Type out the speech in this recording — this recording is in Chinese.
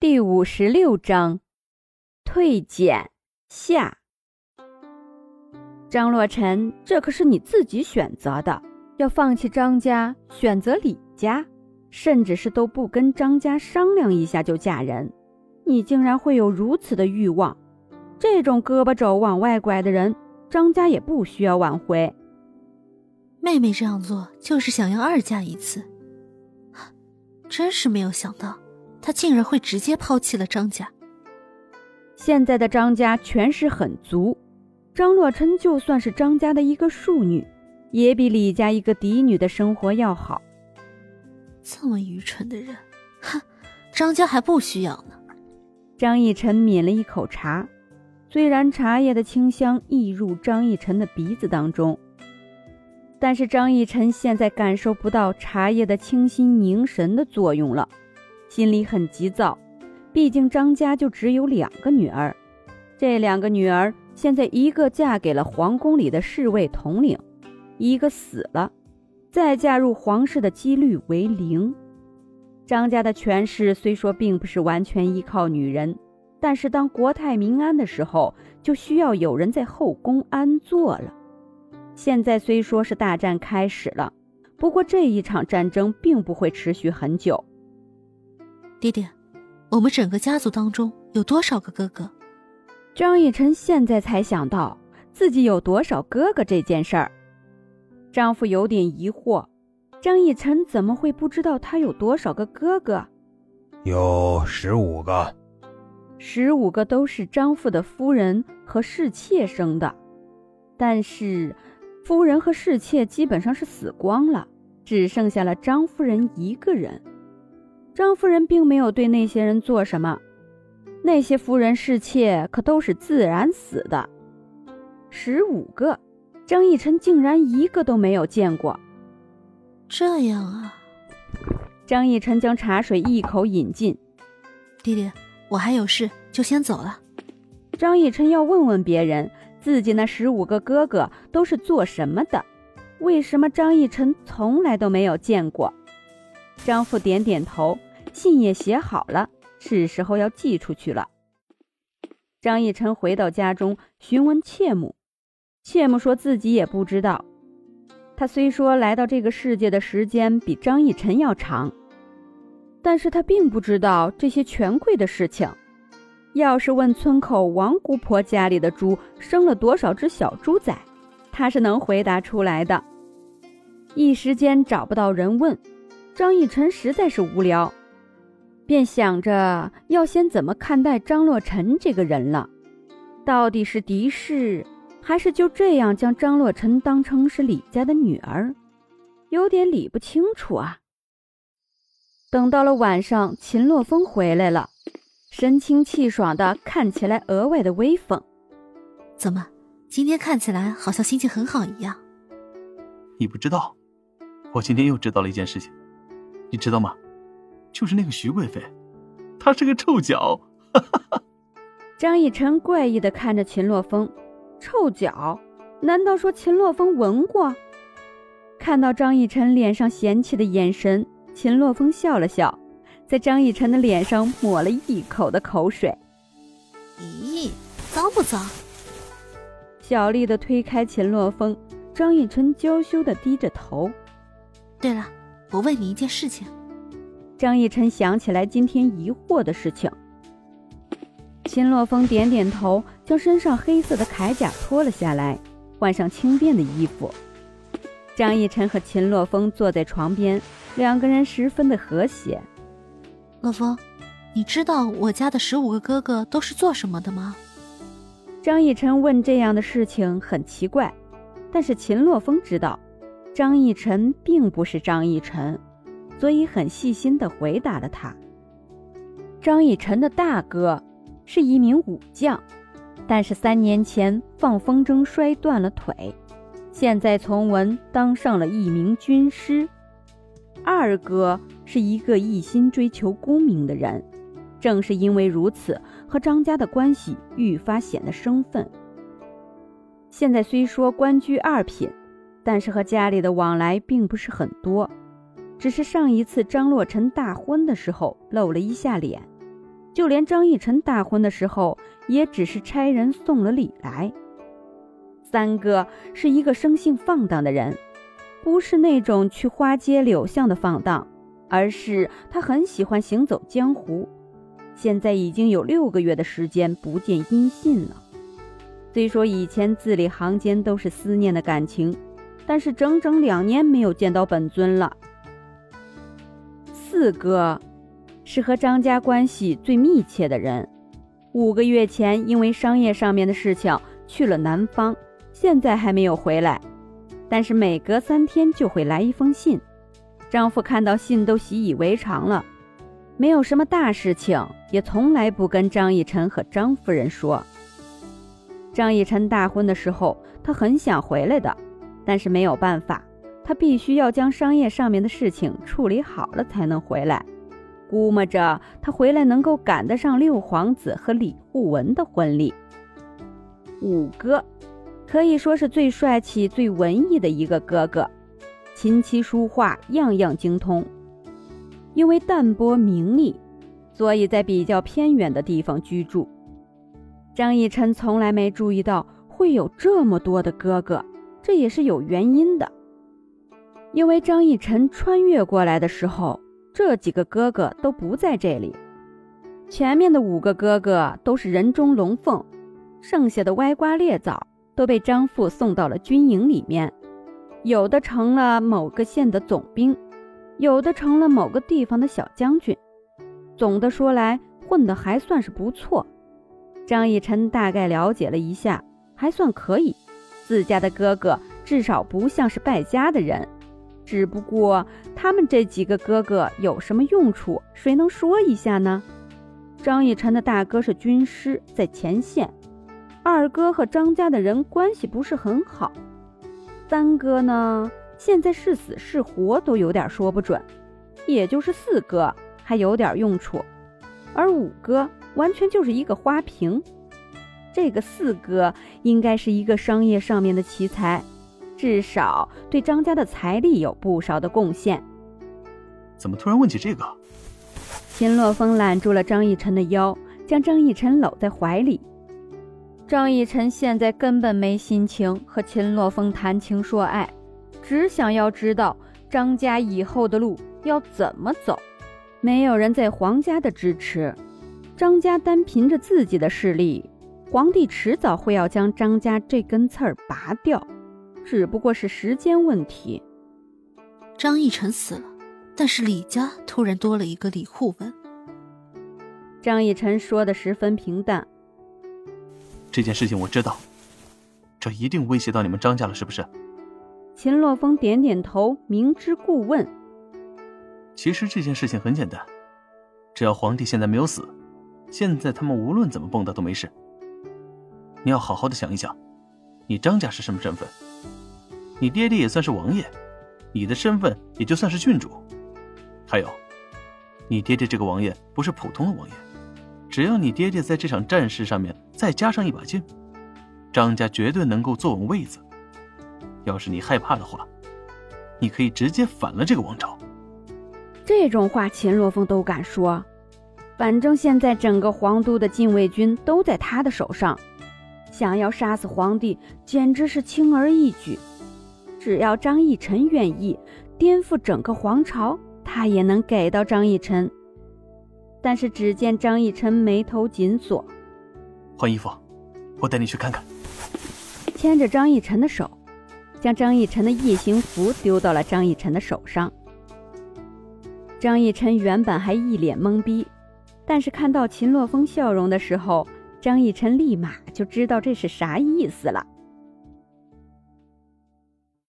第五十六章，退减下。张洛尘，这可是你自己选择的，要放弃张家，选择李家，甚至是都不跟张家商量一下就嫁人，你竟然会有如此的欲望？这种胳膊肘往外拐的人，张家也不需要挽回。妹妹这样做就是想要二嫁一次，真是没有想到。他竟然会直接抛弃了张家。现在的张家权势很足，张洛琛就算是张家的一个庶女，也比李家一个嫡女的生活要好。这么愚蠢的人，哼！张家还不需要呢。张逸晨抿了一口茶，虽然茶叶的清香溢入张逸晨的鼻子当中，但是张逸晨现在感受不到茶叶的清新凝神的作用了。心里很急躁，毕竟张家就只有两个女儿，这两个女儿现在一个嫁给了皇宫里的侍卫统领，一个死了，再嫁入皇室的几率为零。张家的权势虽说并不是完全依靠女人，但是当国泰民安的时候，就需要有人在后宫安坐了。现在虽说是大战开始了，不过这一场战争并不会持续很久。爹爹，我们整个家族当中有多少个哥哥？张逸晨现在才想到自己有多少哥哥这件事儿。丈夫有点疑惑，张逸晨怎么会不知道他有多少个哥哥？有十五个，十五个都是张父的夫人和侍妾生的，但是夫人和侍妾基本上是死光了，只剩下了张夫人一个人。张夫人并没有对那些人做什么，那些夫人侍妾可都是自然死的。十五个，张逸晨竟然一个都没有见过。这样啊，张逸晨将茶水一口饮尽。弟弟，我还有事，就先走了。张逸晨要问问别人，自己那十五个哥哥都是做什么的？为什么张逸晨从来都没有见过？张父点点头，信也写好了，是时候要寄出去了。张逸晨回到家中，询问妾母，妾母说自己也不知道。他虽说来到这个世界的时间比张逸晨要长，但是他并不知道这些权贵的事情。要是问村口王姑婆家里的猪生了多少只小猪仔，他是能回答出来的。一时间找不到人问。张逸晨实在是无聊，便想着要先怎么看待张洛尘这个人了。到底是敌视，还是就这样将张洛尘当成是李家的女儿？有点理不清楚啊。等到了晚上，秦洛风回来了，神清气爽的，看起来额外的威风。怎么，今天看起来好像心情很好一样？你不知道，我今天又知道了一件事情。你知道吗？就是那个徐贵妃，她是个臭脚。张逸晨怪异的看着秦洛风，臭脚？难道说秦洛风闻过？看到张逸晨脸上嫌弃的眼神，秦洛风笑了笑，在张逸晨的脸上抹了一口的口水。咦，脏不脏？小丽的推开秦洛风，张逸晨娇羞的低着头。对了。我问你一件事情，张逸晨想起来今天疑惑的事情。秦洛风点点头，将身上黑色的铠甲脱了下来，换上轻便的衣服。张逸晨和秦洛风坐在床边，两个人十分的和谐。洛风，你知道我家的十五个哥哥都是做什么的吗？张逸晨问这样的事情很奇怪，但是秦洛风知道。张逸晨并不是张逸晨，所以很细心地回答了他。张以晨的大哥是一名武将，但是三年前放风筝摔断了腿，现在从文当上了一名军师。二哥是一个一心追求功名的人，正是因为如此，和张家的关系愈发显得生分。现在虽说官居二品。但是和家里的往来并不是很多，只是上一次张洛尘大婚的时候露了一下脸，就连张逸晨大婚的时候，也只是差人送了礼来。三哥是一个生性放荡的人，不是那种去花街柳巷的放荡，而是他很喜欢行走江湖。现在已经有六个月的时间不见音信了。虽说以前字里行间都是思念的感情，但是整整两年没有见到本尊了。四哥。是和张家关系最密切的人，五个月前因为商业上面的事情去了南方，现在还没有回来。但是每隔三天就会来一封信，丈夫看到信都习以为常了。没有什么大事情，也从来不跟张逸晨和张夫人说。张逸晨大婚的时候，他很想回来的，但是没有办法，他必须要将商业上面的事情处理好了才能回来。估摸着他回来能够赶得上六皇子和李护文的婚礼。五哥可以说是最帅气、最文艺的一个哥哥，琴棋书画样样精通。因为淡泊名利，所以在比较偏远的地方居住。张逸晨从来没注意到会有这么多的哥哥，这也是有原因的。因为张逸晨穿越过来的时候。这几个哥哥都不在这里，前面的五个哥哥都是人中龙凤，剩下的歪瓜裂枣都被张父送到了军营里面，有的成了某个县的总兵，有的成了某个地方的小将军。总的说来，混得还算是不错。张逸晨大概了解了一下，还算可以。自家的哥哥至少不像是败家的人。只不过他们这几个哥哥有什么用处？谁能说一下呢？张逸晨的大哥是军师，在前线；二哥和张家的人关系不是很好；三哥呢，现在是死是活都有点说不准；也就是四哥还有点用处，而五哥完全就是一个花瓶。这个四哥应该是一个商业上面的奇才。至少对张家的财力有不少的贡献。怎么突然问起这个？秦洛风揽住了张逸晨的腰，将张逸晨搂在怀里。张逸晨现在根本没心情和秦洛风谈情说爱，只想要知道张家以后的路要怎么走。没有人在皇家的支持，张家单凭着自己的势力，皇帝迟早会要将张家这根刺儿拔掉。只不过是时间问题。张逸晨死了，但是李家突然多了一个李护文。张逸晨说的十分平淡。这件事情我知道，这一定威胁到你们张家了，是不是？秦洛风点点头，明知故问。其实这件事情很简单，只要皇帝现在没有死，现在他们无论怎么蹦跶都没事。你要好好的想一想，你张家是什么身份？你爹爹也算是王爷，你的身份也就算是郡主。还有，你爹爹这个王爷不是普通的王爷，只要你爹爹在这场战事上面再加上一把劲，张家绝对能够坐稳位子。要是你害怕的话，你可以直接反了这个王朝。这种话秦若风都敢说，反正现在整个皇都的禁卫军都在他的手上，想要杀死皇帝简直是轻而易举。只要张逸晨愿意颠覆整个皇朝，他也能给到张逸晨。但是只见张逸晨眉头紧锁，换衣服，我带你去看看。牵着张逸晨的手，将张逸晨的夜行服丢到了张逸晨的手上。张逸晨原本还一脸懵逼，但是看到秦洛风笑容的时候，张逸晨立马就知道这是啥意思了。